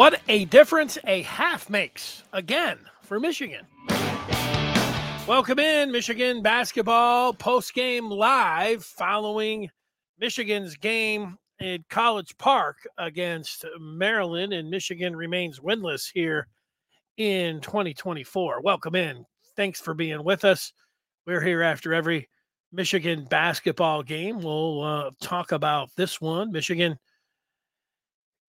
What a difference a half makes again for Michigan. Welcome in, Michigan basketball post game live following Michigan's game in College Park against Maryland, and Michigan remains winless here in 2024. Welcome in. Thanks for being with us. We're here after every Michigan basketball game. We'll uh, talk about this one. Michigan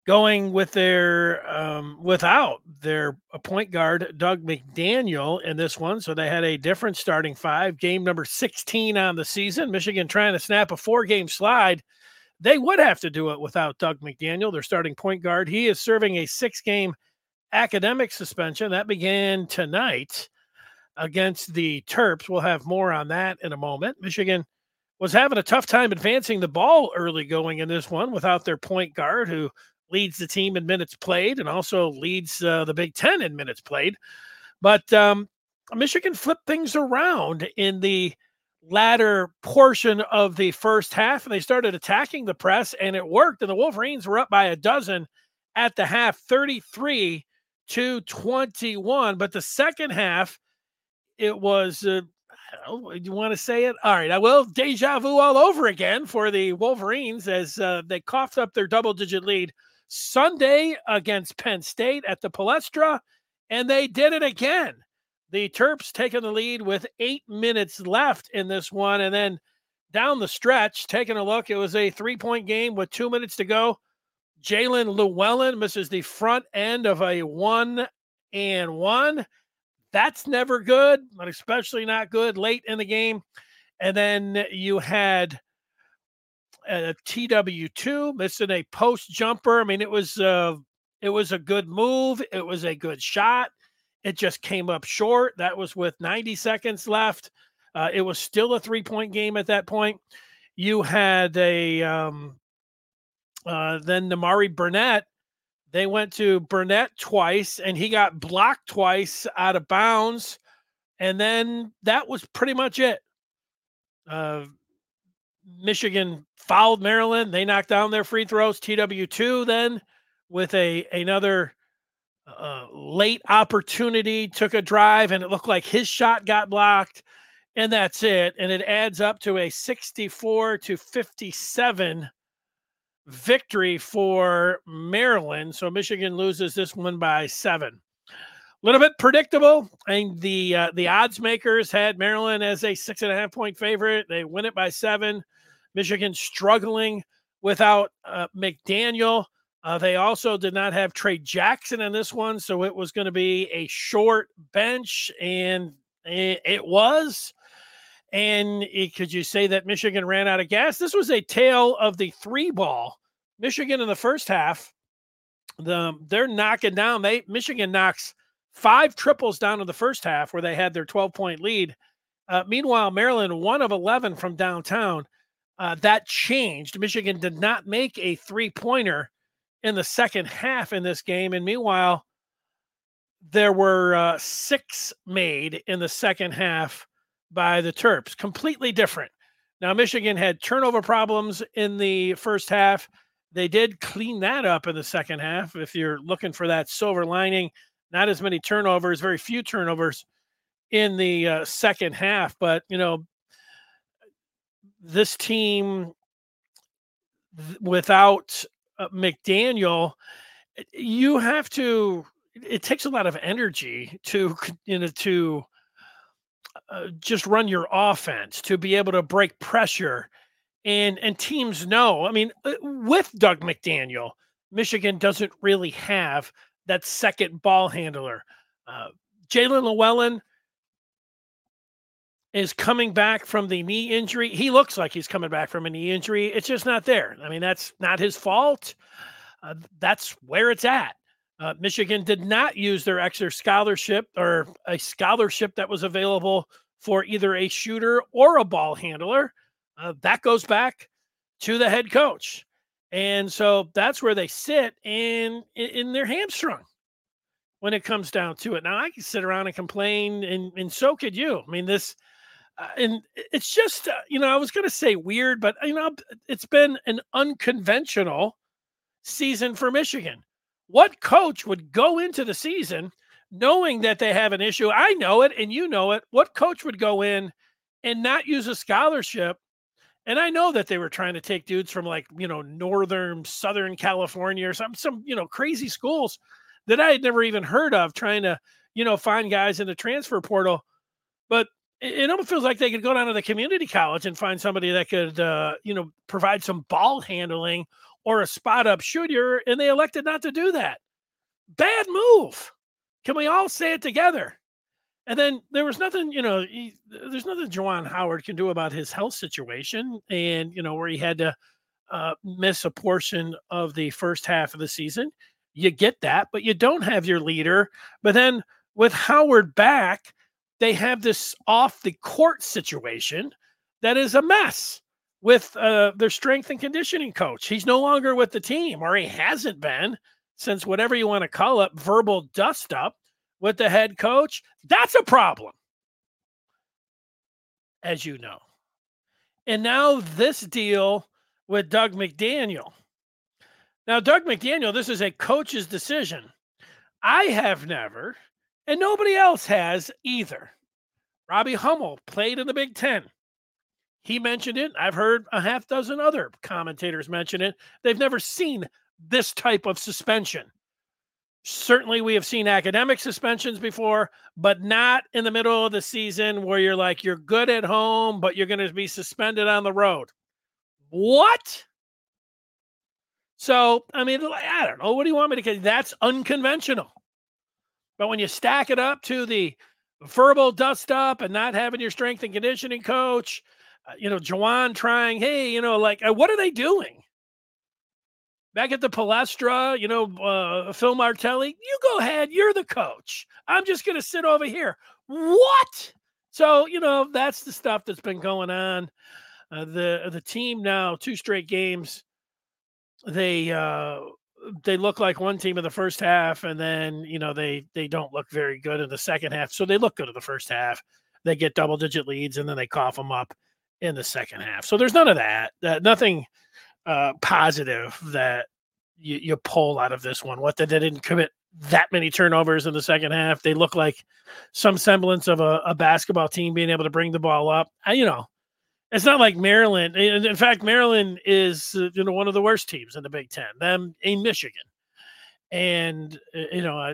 going with their um, without their point guard Dug McDaniel in this one, so they had a different starting five. Game number 16 on the season. Michigan trying to snap a four-game slide. They would have to do it without Dug McDaniel, their starting point guard. He is serving a six-game academic suspension that began tonight against the Terps. We'll have more on that in a moment. Michigan was having a tough time advancing the ball early going in this one without their point guard who leads the team in minutes played and also leads uh, the Big Ten in minutes played. But um, Michigan flipped things around in the latter portion of the first half, and they started attacking the press, and it worked. And the Wolverines were up by a dozen at the half, 33 to 21. But the second half, it was. Uh, do you want to say it? All right, I will. Deja vu all over again for the Wolverines as uh, they coughed up their double digit lead Sunday against Penn State at the Palestra, and they did it again. The Terps taking the lead with eight minutes left in this one, and then down the stretch, taking a look, it was a three point game with two minutes to go. Jaelin Llewellyn misses the front end of a one and one. That's never good, but especially not good late in the game. And then you had a TW2, missing a post jumper. I mean, it was uh, it was a good move. It was a good shot. It just came up short. That was with 90 seconds left. Uh, it was still a three point game at that point. You had a um, uh, then Nimari Burnett. They went to Burnett twice, and he got blocked twice out of bounds. And then that was pretty much it. Uh, Michigan fouled Maryland. They knocked down their free throws. TW2 then with a another uh, late opportunity took a drive and it looked like his shot got blocked and that's it and it adds up to a 64 to 57 victory for Maryland. So Michigan loses this one by 7. A little bit predictable. And the uh, the odds makers had Maryland as a six and a half point favorite. They win it by seven. Michigan struggling without uh, McDaniel. Uh, they also did not have Tray Jackson in this one, so it was going to be a short bench, and it, it was. And it, could you say that Michigan ran out of gas? This was a tale of the three ball. Michigan in the first half, the they're knocking down. They Michigan knocks five triples down in the first half where they had their 12 point lead. Uh, meanwhile, Maryland one of 11 from downtown. Uh, that changed. Michigan did not make a three pointer in the second half in this game. And meanwhile, there were uh, six made in the second half by the Terps, completely different. Now, Michigan had turnover problems in the first half. They did clean that up in the second half. If you're looking for that silver lining, not as many turnovers, very few turnovers in the uh, second half. But, you know, this team without uh, McDaniel, you have to. It takes a lot of energy to you know to uh, just run your offense to be able to break pressure, and and teams know. I mean, uh, with Dug McDaniel, Michigan doesn't really have that second ball handler. Uh, Jaelin Llewellyn is coming back from the knee injury. He looks like he's coming back from a knee injury. It's just not there. I mean, that's not his fault. Uh, that's where it's at. Uh, Michigan did not use their extra scholarship or a scholarship that was available for either a shooter or a ball handler. Uh, that goes back to the head coach. And so that's where they sit and in, their hamstrung when it comes down to it. Now I can sit around and complain and, and so could you. I mean, this, and it's just uh, you know I was going to say weird, but you know it's been an unconventional season for Michigan. What coach would go into the season knowing that they have an issue? I know it and you know it. What coach would go in and not use a scholarship? And I know that they were trying to take dudes from like, you know, northern, southern California or some some, you know, crazy schools that I had never even heard of trying to, you know, find guys in the transfer portal. But it almost feels like they could go down to the community college and find somebody that could, uh, you know, provide some ball handling or a spot up shooter, and they elected not to do that. Bad move. Can we all say it together? And then there was nothing, you know, he, there's nothing Juwan Howard can do about his health situation, and you know where he had to uh, miss a portion of the first half of the season. You get that, but you don't have your leader. But then with Howard back, they have this off the court situation that is a mess with uh, their strength and conditioning coach. He's no longer with the team, or he hasn't been since whatever you want to call it, verbal dust up with the head coach. That's a problem, as you know. And now this deal with Dug McDaniel. Now, Dug McDaniel, this is a coach's decision. I have never, and nobody else has either. Robbie Hummel played in the Big Ten. He mentioned it. I've heard a half dozen other commentators mention it. They've never seen this type of suspension. Certainly, we have seen academic suspensions before, but not in the middle of the season where you're like, you're good at home, but you're going to be suspended on the road. What? So, I mean, I don't know. What do you want me to? That's unconventional. But when you stack it up to the verbal dust up and not having your strength and conditioning coach, uh, you know, Juwan trying, hey, you know, like, uh, what are they doing? Back at the Palestra, you know, uh, Phil Martelli, you go ahead. You're the coach. I'm just going to sit over here. What? So, you know, that's the stuff that's been going on. Uh, the the team now, two straight games, they uh, they look like one team in the first half, and then you know they they don't look very good in the second half. So they look good in the first half. They get double digit leads, and then they cough them up in the second half. So there's none of that. Uh, nothing uh, positive that you, you pull out of this one. What that they didn't commit that many turnovers in the second half. They look like some semblance of a, a basketball team being able to bring the ball up. I, you know, it's not like Maryland. In fact, Maryland is uh, you know one of the worst teams in the Big Ten. Them in Michigan, and uh, you know,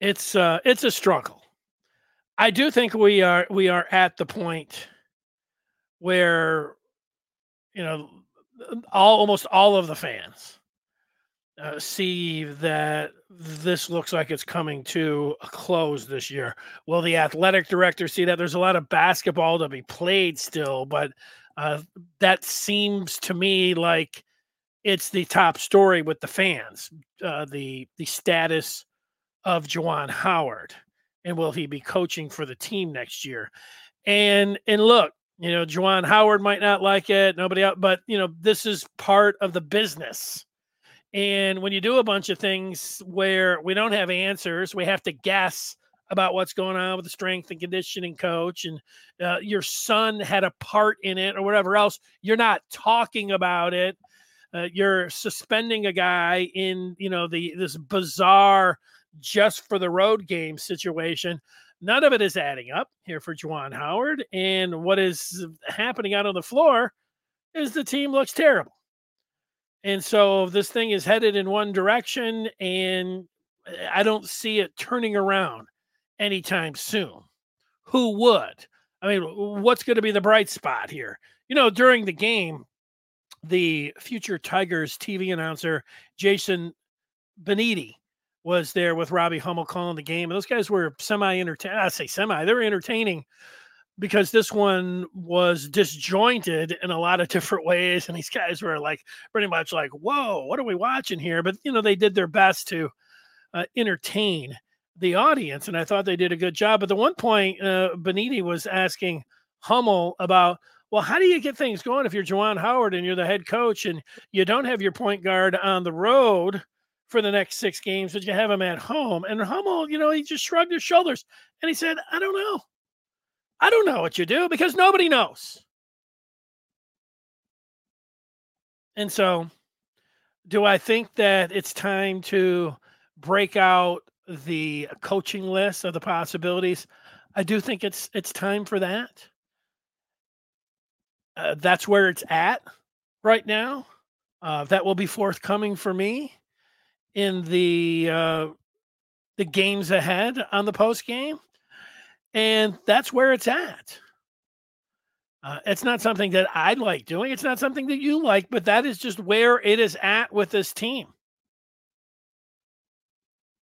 it's uh, it's a struggle. I do think we are we are at the point where you know all almost all of the fans uh, see that this looks like it's coming to a close this year. Will the athletic director see that? There's a lot of basketball to be played still, but uh, that seems to me like it's the top story with the fans. Uh, the the status of Juwan Howard, and will he be coaching for the team next year? And and look, you know, Juwan Howard might not like it, nobody else, but you know, this is part of the business. And when you do a bunch of things where we don't have answers, we have to guess about what's going on with the strength and conditioning coach, and uh, your son had a part in it or whatever else. You're not talking about it. Uh, you're suspending a guy in you know the this bizarre just for the road game situation none of it is adding up here for Juwan Howard. And what is happening out on the floor is the team looks terrible. And so this thing is headed in one direction, and eh, I don't see it turning around anytime soon. Who would? I mean, what's going to be the bright spot here? You know, during the game, the future Tigers TV announcer, Jason Benetti, was there with Robbie Hummel calling the game. And those guys were semi entertaining. I say semi, they were entertaining because this one was disjointed in a lot of different ways. And these guys were like pretty much like, whoa, what are we watching here? But, you know, they did their best to uh, entertain the audience. And I thought they did a good job. But the one point, uh, Benetti was asking Hummel about, well, how do you get things going if you're Juwan Howard and you're the head coach and you don't have your point guard on the road? for the next six games, but you have him at home. And Hummel, you know, he just shrugged his shoulders and he said, I don't know. I don't know what you do because nobody knows. And so Do I think that it's time to break out the coaching list of the possibilities? I do think it's it's time for that. Uh, that's where it's at right now. Uh, that will be forthcoming for me in the uh, the games ahead on the post game, and that's where it's at. Uh, it's not something that I like doing. It's not something that you like, but that is just where it is at with this team.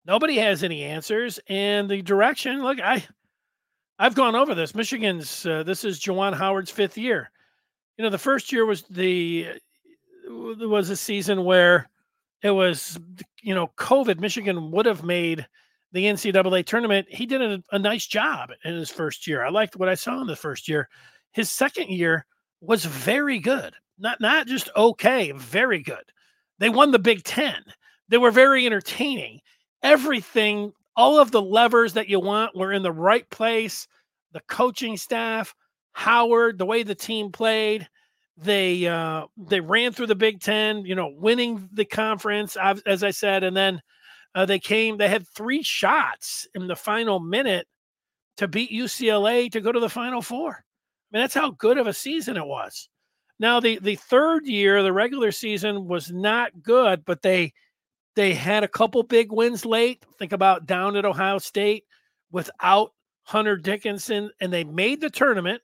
Nobody has any answers, and the direction. Look, I, I've gone over this. Michigan's. Uh, this is Juwan Howard's fifth year. You know, the first year was the was a season where it was, you know, COVID. Michigan would have made the NCAA tournament. He did a, a nice job in his first year. I liked what I saw in the first year his second year was very good. Not not just okay, very good. They won the Big 10. They were very entertaining. Everything, all of the levers that you want were in the right place. The coaching staff, Howard, the way the team played, they uh, they ran through the Big Ten, you know, winning the conference, as I said, and then uh, they came. They had three shots in the final minute to beat UCLA to go to the Final Four I mean, that's how good of a season it was. Now, the the third year, the regular season was not good, but they they had a couple big wins late. Think about down at Ohio State without Hunter Dickinson, and they made the tournament,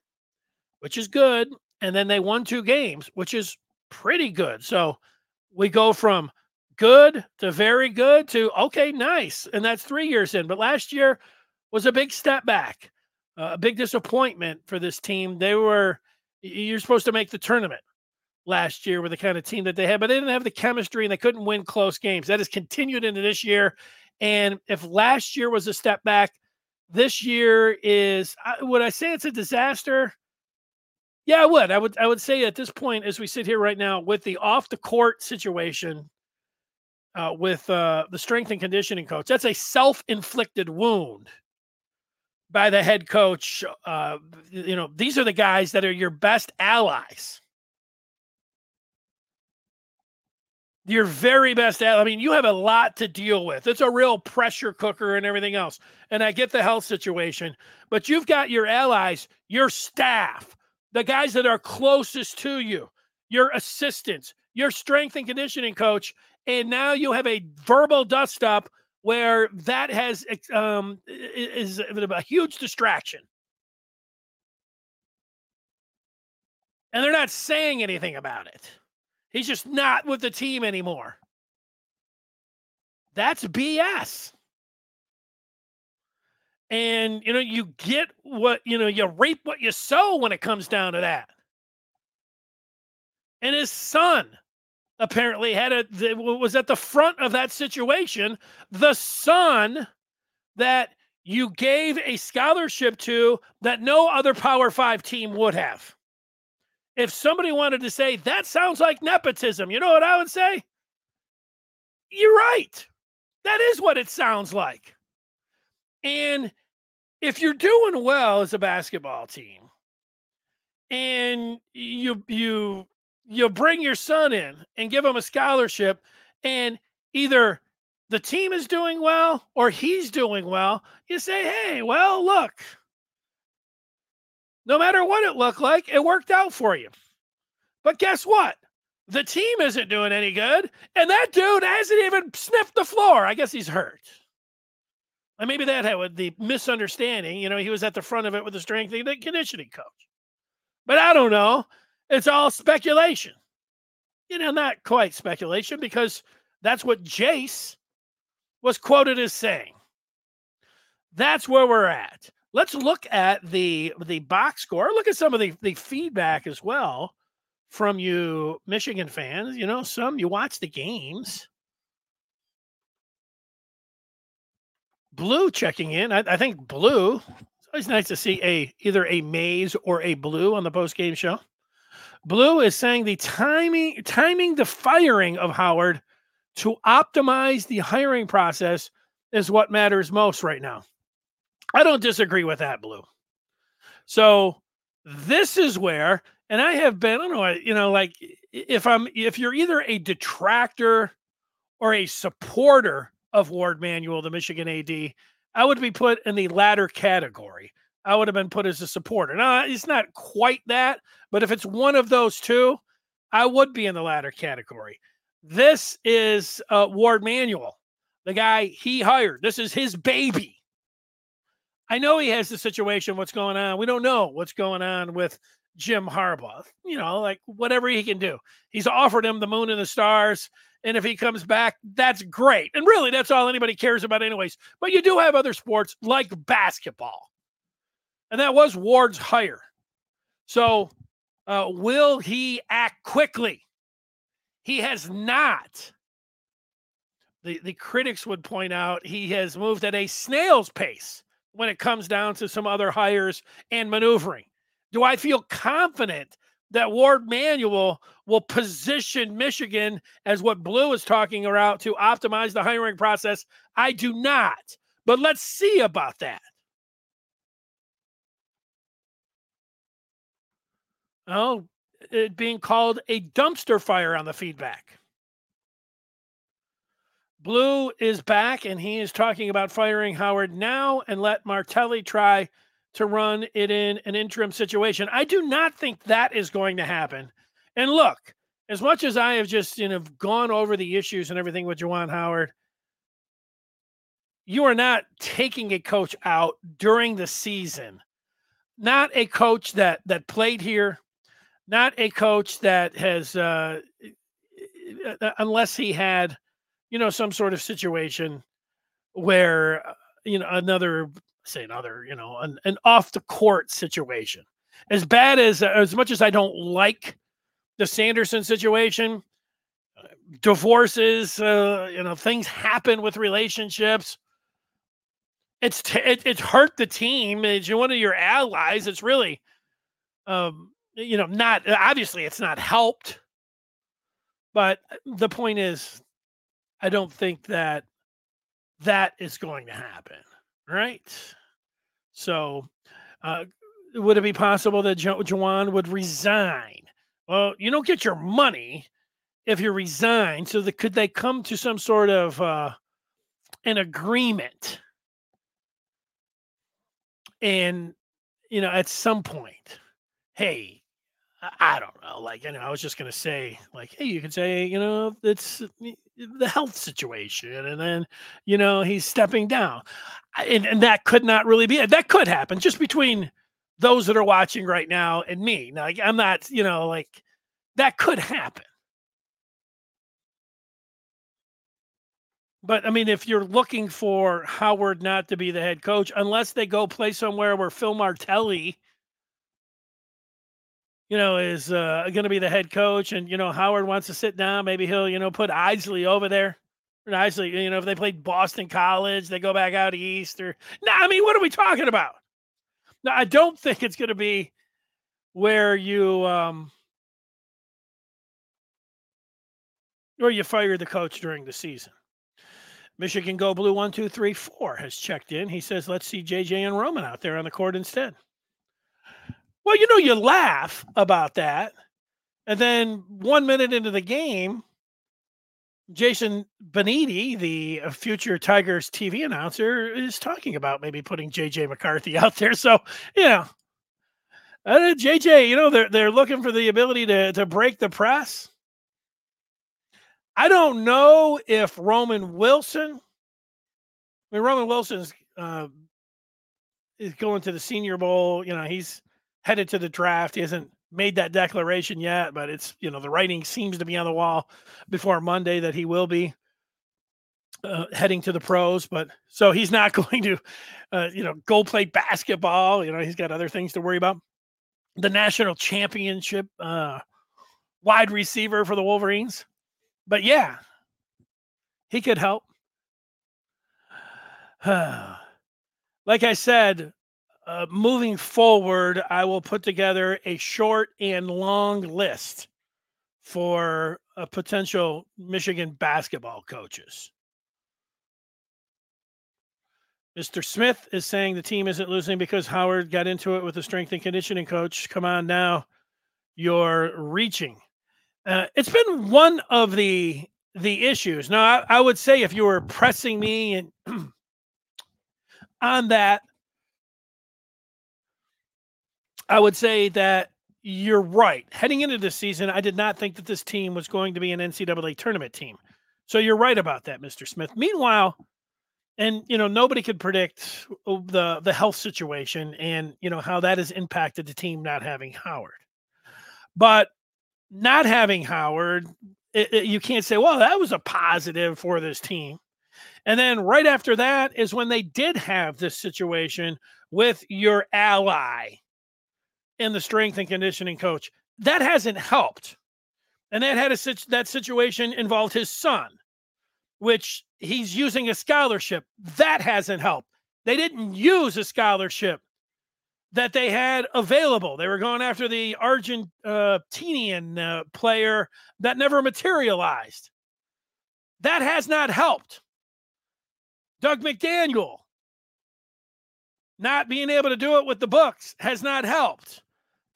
which is good. And then they won two games, which is pretty good. So we go from good to very good to okay, nice. And that's three years in. But last year was a big step back uh, a big disappointment for this team. They were you're supposed to make the tournament last year with the kind of team that they had, but they didn't have the chemistry and they couldn't win close games. That has continued into this year. And if last year was a step back, this year is would I say it's a disaster? Yeah, I would. I would I would say at this point, as we sit here right now, with the off the court situation uh, with uh, the strength and conditioning coach, that's a self-inflicted wound by the head coach. Uh, you know, these are the guys that are your best allies. Your very best. I mean, you have a lot to deal with. It's a real pressure cooker and everything else. And I get the health situation, but you've got your allies, your staff, the guys that are closest to you, your assistants, your strength and conditioning coach, and now you have a verbal dust up where that has um, is a huge distraction. And they're not saying anything about it. He's just not with the team anymore. That's BS. And you know, you get what you know, you reap what you sow when it comes down to that. And his son apparently had a was at the front of that situation. The son that you gave a scholarship to that no other Power Five team would have. If somebody wanted to say that sounds like nepotism, you know what I would say? You're right. That is what it sounds like. And if you're doing well as a basketball team and you you you bring your son in and give him a scholarship, and either the team is doing well or he's doing well, you say, hey, well, look, no matter what it looked like, it worked out for you. But guess what? The team isn't doing any good, and that dude hasn't even sniffed the floor. I guess he's hurt. And maybe that had the misunderstanding. You know, he was at the front of it with the strength and the conditioning coach. But I don't know. It's all speculation. You know, not quite speculation because that's what Jace was quoted as saying. That's where we're at. Let's look at the the box score. Look at some of the, the feedback as well from you Michigan fans. You know, some you watch the games. Blue checking in. I, I think Blue. It's always nice to see a either a maze or a blue on the post game show. Blue is saying the timing timing the firing of Howard to optimize the hiring process is what matters most right now. I don't disagree with that, Blue. So this is where, and I have been, I don't know, you know, like if I'm, if you're either a detractor or a supporter of Warde Manuel, the Michigan AD, I would be put in the latter category. I would have been put as a supporter. Now, it's not quite that, but if it's one of those two, I would be in the latter category. This is uh, Warde Manuel, the guy he hired. This is his baby. I know he has the situation, what's going on. We don't know what's going on with Jim Harbaugh. You know, like whatever he can do. He's offered him the moon and the stars. And if he comes back, that's great. And really, that's all anybody cares about, anyways. But you do have other sports like basketball. And that was Warde's hire. So, uh, will he act quickly? He has not. The, the critics would point out he has moved at a snail's pace when it comes down to some other hires and maneuvering. Do I feel confident that Warde Manuel will position Michigan as what Blue is talking about to optimize the hiring process? I do not. But let's see about that. Oh, it being called a dumpster fire on the feedback. Blue is back and he is talking about firing Howard now and let Martelli try to run it in an interim situation. I do not think that is going to happen. And look, as much as I have just you know gone over the issues and everything with Juwan Howard, you are not taking a coach out during the season. Not a coach that that played here, not a coach that has uh, uh unless he had, you know, some sort of situation where uh, you know another say another, you know, an, an off the court situation. As bad as as much as I don't like the Sanderson situation, divorces, uh, you know, things happen with relationships. It's t- it, it's hurt the team. It's one of your allies. It's really, um, you know, not obviously it's not helped. But the point is, I don't think that that is going to happen. Right. So, uh, would it be possible that jo- would resign? Well, you don't get your money if you resign. So, the, could they come to some sort of uh, an agreement? And, you know, at some point, hey, I don't know. Like, you know, I was just to say, like, hey, you could say, you know, it's the health situation. And then, you know, he's stepping down. And, and that could not really be it. That could happen just between those that are watching right now and me. Now, like, I'm not, you know, like that could happen. But I mean, if you're looking for Howard not to be the head coach, unless they go play somewhere where Phil Martelli you know, is uh, going to be the head coach, and you know Howard wants to sit down. Maybe he'll, you know, put Eisley over there. And Eisley, you know, if they played Boston College, they go back out east. Or no, I mean, what are we talking about? No, I don't think it's going to be where you um where you fire the coach during the season. Michigan Go Blue one two three four has checked in. He says, "Let's see JJ and Roman out there on the court instead." Well, you know, you laugh about that. And then one minute into the game, Jason Benetti, the uh, future Tigers TV announcer, is talking about maybe putting JJ McCarthy out there. So, yeah. Uh, JJ, you know, they're they're looking for the ability to to break the press. I don't know if Roman Wilson, I mean, Roman Wilson's uh, is going to the Senior Bowl. You know, he's headed to the draft. He hasn't made that declaration yet, but it's you know the writing seems to be on the wall before Monday that he will be uh, heading to the pros. But so he's not going to, uh, you know, go play basketball. You know, he's got other things to worry about. The national championship uh, wide receiver for the Wolverines, but yeah, he could help. like I said, uh, moving forward, I will put together a short and long list for uh, potential Michigan basketball coaches. Mr. Smith is saying the team isn't losing because Howard got into it with the strength and conditioning coach. Come on now. you're reaching. Uh, it's been one of the the issues. Now, I, I would say if you were pressing me and on that, I would say that you're right. Heading into this season, I did not think that this team was going to be an NCAA tournament team. So you're right about that, Mr. Smith. Meanwhile, and you know nobody could predict the the health situation and you know how that has impacted the team not having Howard. But not having Howard, it, it, you can't say, well, that was a positive for this team. And then right after that is when they did have this situation with your ally in the strength and conditioning coach. That hasn't helped. And that had a that situation involved his son, which he's using a scholarship. That hasn't helped. They didn't use a scholarship that they had available. They were going after the Argentinian uh, player that never materialized. That has not helped. Dug McDaniel not being able to do it with the books has not helped.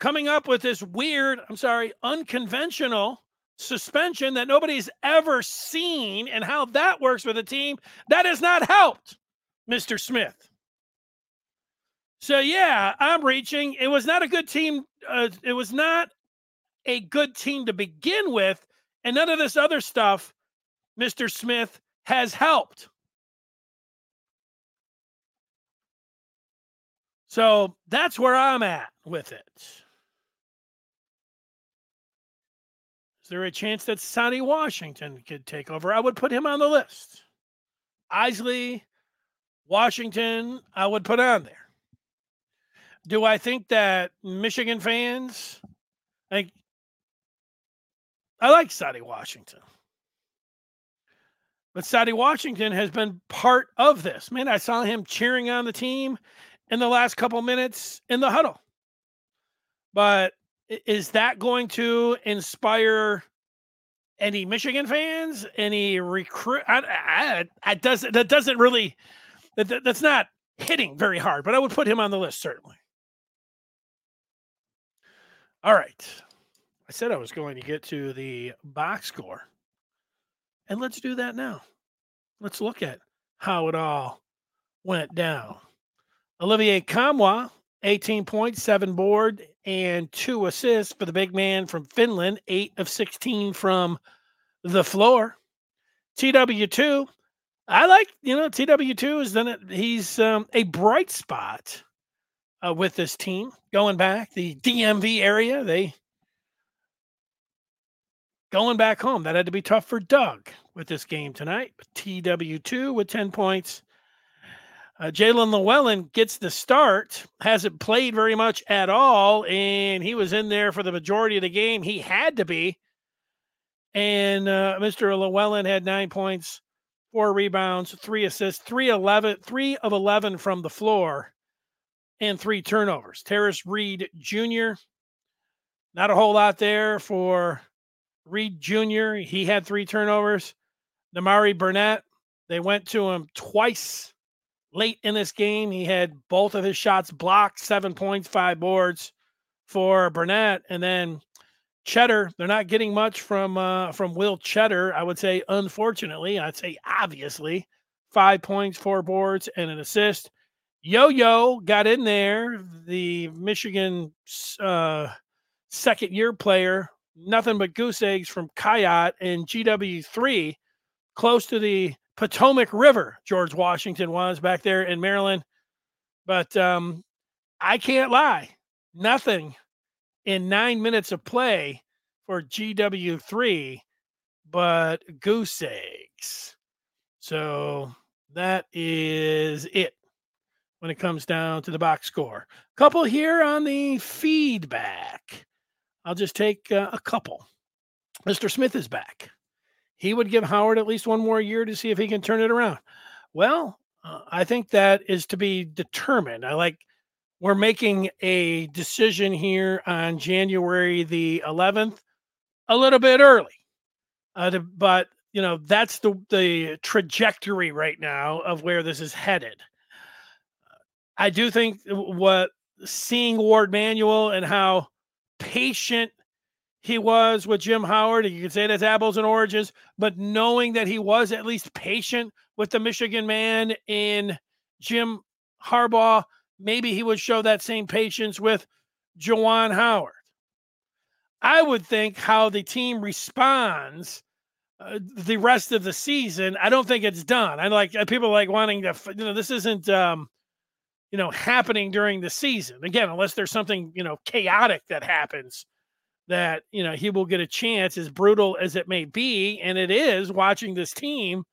Coming up with this weird, I'm sorry, unconventional suspension that nobody's ever seen and how that works with a team, that has not helped, Mr. Smith. So yeah, I'm reaching. It was not a good team. Uh, it was not a good team to begin with, and none of this other stuff, Mr. Smith, has helped. So that's where I'm at with it. Is there a chance that Saddi Washington could take over? I would put him on the list. Eisley, Washington, I would put on there. Do I think that Michigan fans like I like Saddi Washington. But Saddi Washington has been part of this. Man, I saw him cheering on the team in the last couple minutes in the huddle. But is that going to inspire any Michigan fans? Any recruit? I, I, I doesn't that doesn't really that, that's not hitting very hard. But I would put him on the list certainly. All right. I said I was going to get to the box score. And let's do that now. Let's look at how it all went down. Olivier Nkamhoua, 18 points, seven board, and two assists for the big man from Finland, eight of 16 from the floor. TW2, I like, you know, TW2 has done it. He's um, a bright spot uh, with this team going back. The DMV area, they going back home. That had to be tough for Dug with this game tonight. TW2 with 10 points. Uh, Jaelin Llewellyn gets the start, hasn't played very much at all, and he was in there for the majority of the game. He had to be. And uh, Mr. Llewellyn had nine points, four rebounds, three assists, three, 11, three of 11 from the floor and three turnovers. Tarris Reed Jr., not a whole lot there for Reed Jr. He had three turnovers. Nimari Burnett, they went to him twice late in this game. He had both of his shots blocked, seven points, five boards for Burnett. And then Tschetter. they're not getting much from uh, from Will Tschetter. I would say, unfortunately, I'd say obviously, five points, four boards, and an assist. Yo Yo got in there, the Michigan uh, second year player, nothing but goose eggs from Khayat and GW3, close to the Potomac River. George Washington was back there in Maryland. But um, I can't lie, nothing in nine minutes of play for GW3 but goose eggs. So that is it when it comes down to the box score. Couple here on the feedback. I'll just take uh, a couple. Mr. Smith is back. He would give Howard at least one more year to see if he can turn it around. Well, uh, I think that is to be determined. I like we're making a decision here on January the 11th, a little bit early. Uh, to, but you know that's the the trajectory right now of where this is headed. I do think what seeing Warde Manuel and how patient he was with Jim Howard. You could say that's apples and oranges, but knowing that he was at least patient with the Michigan man in Jim Harbaugh, maybe he would show that same patience with Juwan Howard. I would think how the team responds uh, the rest of the season. I don't think it's done. I like uh, people like wanting to, you know, this isn't, um, you know, happening during the season again, unless there's something you know chaotic that happens that you know he will get a chance, as brutal as it may be, and it is watching this team.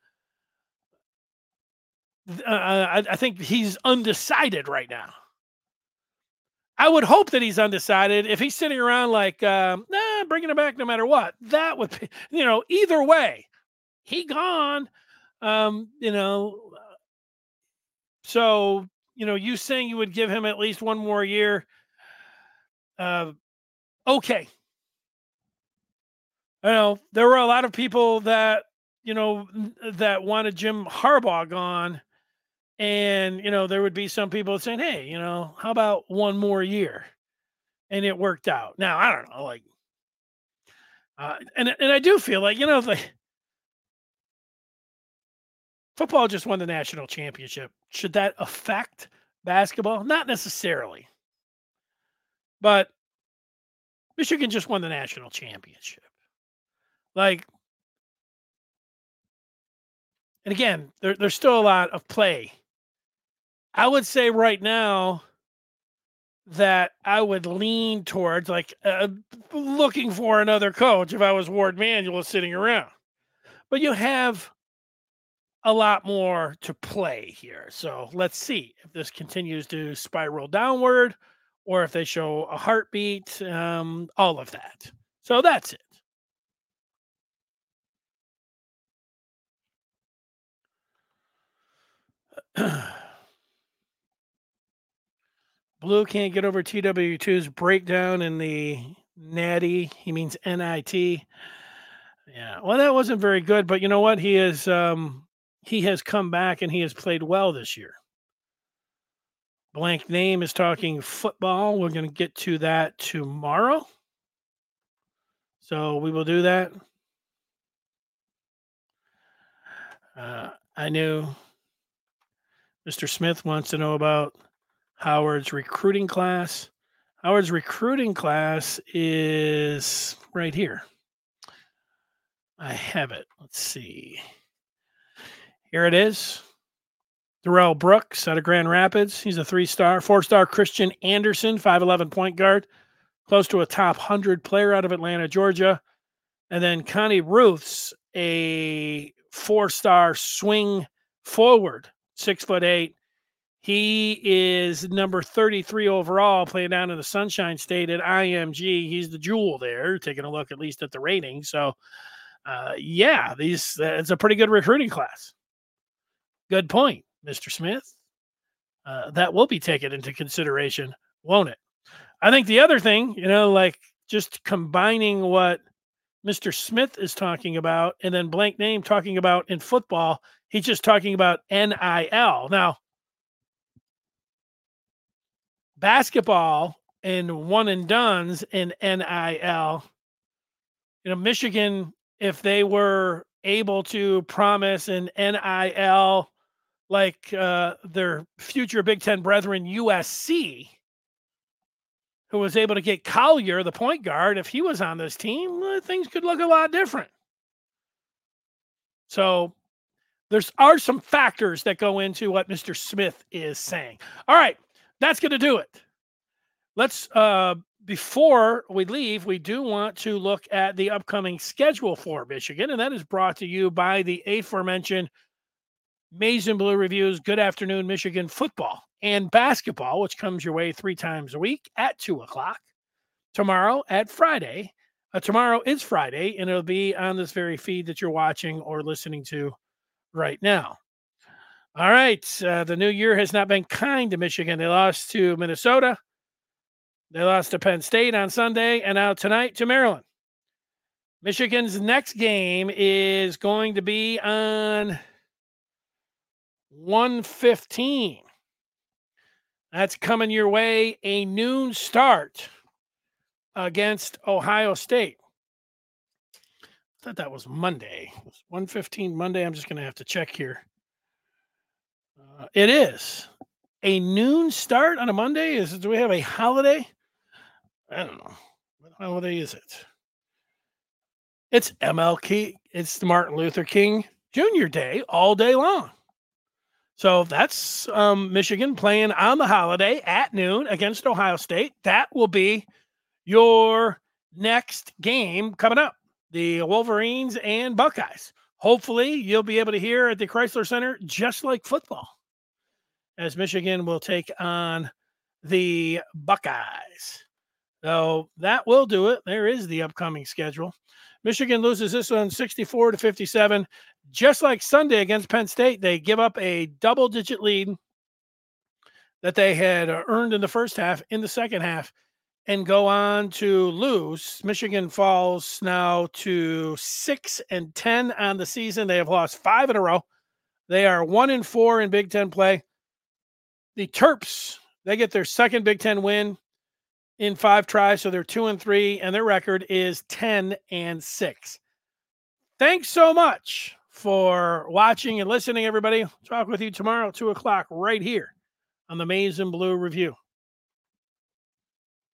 Uh, I, I think he's undecided right now. I would hope that he's undecided. If he's sitting around like, um, nah, bringing him back no matter what, that would be, you know, either way, he gone. Um, you know, so you know, you saying you would give him at least one more year. Uh, okay, I know there were a lot of people that you know that wanted Jim Harbaugh gone, and you know there would be some people saying, "Hey, you know, how about one more year?" And it worked out. Now I don't know, like, uh, and and I do feel like you know, like football just won the national championship. Should that affect basketball? Not necessarily, but Michigan just won the national championship. Like, and again, there, there's still a lot of play. I would say right now that I would lean towards like uh, looking for another coach if I was Warde Manuel sitting around. But you have a lot more to play here. So let's see if this continues to spiral downward or if they show a heartbeat, um, all of that. So that's it. Blue can't get over TW2's breakdown in the natty. He means NIT. Yeah. Well, that wasn't very good, but you know what? He is um he has come back and he has played well this year. Blank name is talking football. We're going to get to that tomorrow. So we will do that. Uh, I knew Mr. Smith wants to know about Howard's recruiting class. Howard's recruiting class is right here. I have it. Let's see. Here it is. Durral Brooks out of Grand Rapids. He's a three star, four star Christian Anderson, 5'11 point guard, close to a top 100 player out of Atlanta, Georgia. And then Khani Rooths, a four star swing forward six foot eight. He is number 33 overall, playing down in the Sunshine State at IMG. He's the jewel there, taking a look at least at the rating. So, uh, yeah, these uh, it's a pretty good recruiting class. Good point, Mr. Smith. Uh, that will be taken into consideration, won't it? I think the other thing, you know, like just combining what Mr. Smith is talking about and then blank name talking about in football He's just talking about NIL. Now, basketball and one and dones in NIL, you know, Michigan, if they were able to promise an NIL like uh, their future Big Ten brethren, USC, who was able to get Collier, the point guard, if he was on this team, uh, things could look a lot different. So there's are some factors that go into what Mr. Smith is saying. All right, that's going to do it. Let's uh before we leave, we do want to look at the upcoming schedule for Michigan, and that is brought to you by the aforementioned Mason Blue Reviews. Good afternoon, Michigan football and basketball, which comes your way three times a week at two o'clock. Tomorrow at Friday. Uh, tomorrow is Friday, and it'll be on this very feed that you're watching or listening to right now. All right. Uh, the new year has not been kind to Michigan. They lost to Minnesota. They lost to Penn State on Sunday, and now tonight to Maryland. Michigan's next game is going to be on 115. That's coming your way, a noon start. against Ohio State. I thought that was Monday. It was 115 Monday. I'm just going to have to check here. Uh, it is a noon start on a Monday. Is do we have a holiday? I don't know. What holiday is it? It's MLK. It's Martin Luther King Jr. Day all day long. So that's um, Michigan playing on the holiday at noon against Ohio State. That will be your next game coming up the Wolverines and Buckeyes. Hopefully, you'll be able to hear at the Crisler Center just like football as Michigan will take on the Buckeyes. So that will do it. There is the upcoming schedule. Michigan loses this one 64 to 57. Just like Sunday against Penn State, they give up a double digit lead that they had uh, earned in the first half in the second half and go on to lose. Michigan falls now to 6 and 10 on the season. They have lost 5 in a row. They are 1 and 4 in Big 10 play. The Terps, they get their second Big Ten win in five tries, so they're two and three, and their record is 10 and six. Thanks so much for watching and listening, everybody. Talk with you tomorrow, two o'clock, right here on the Maize and Blue Review.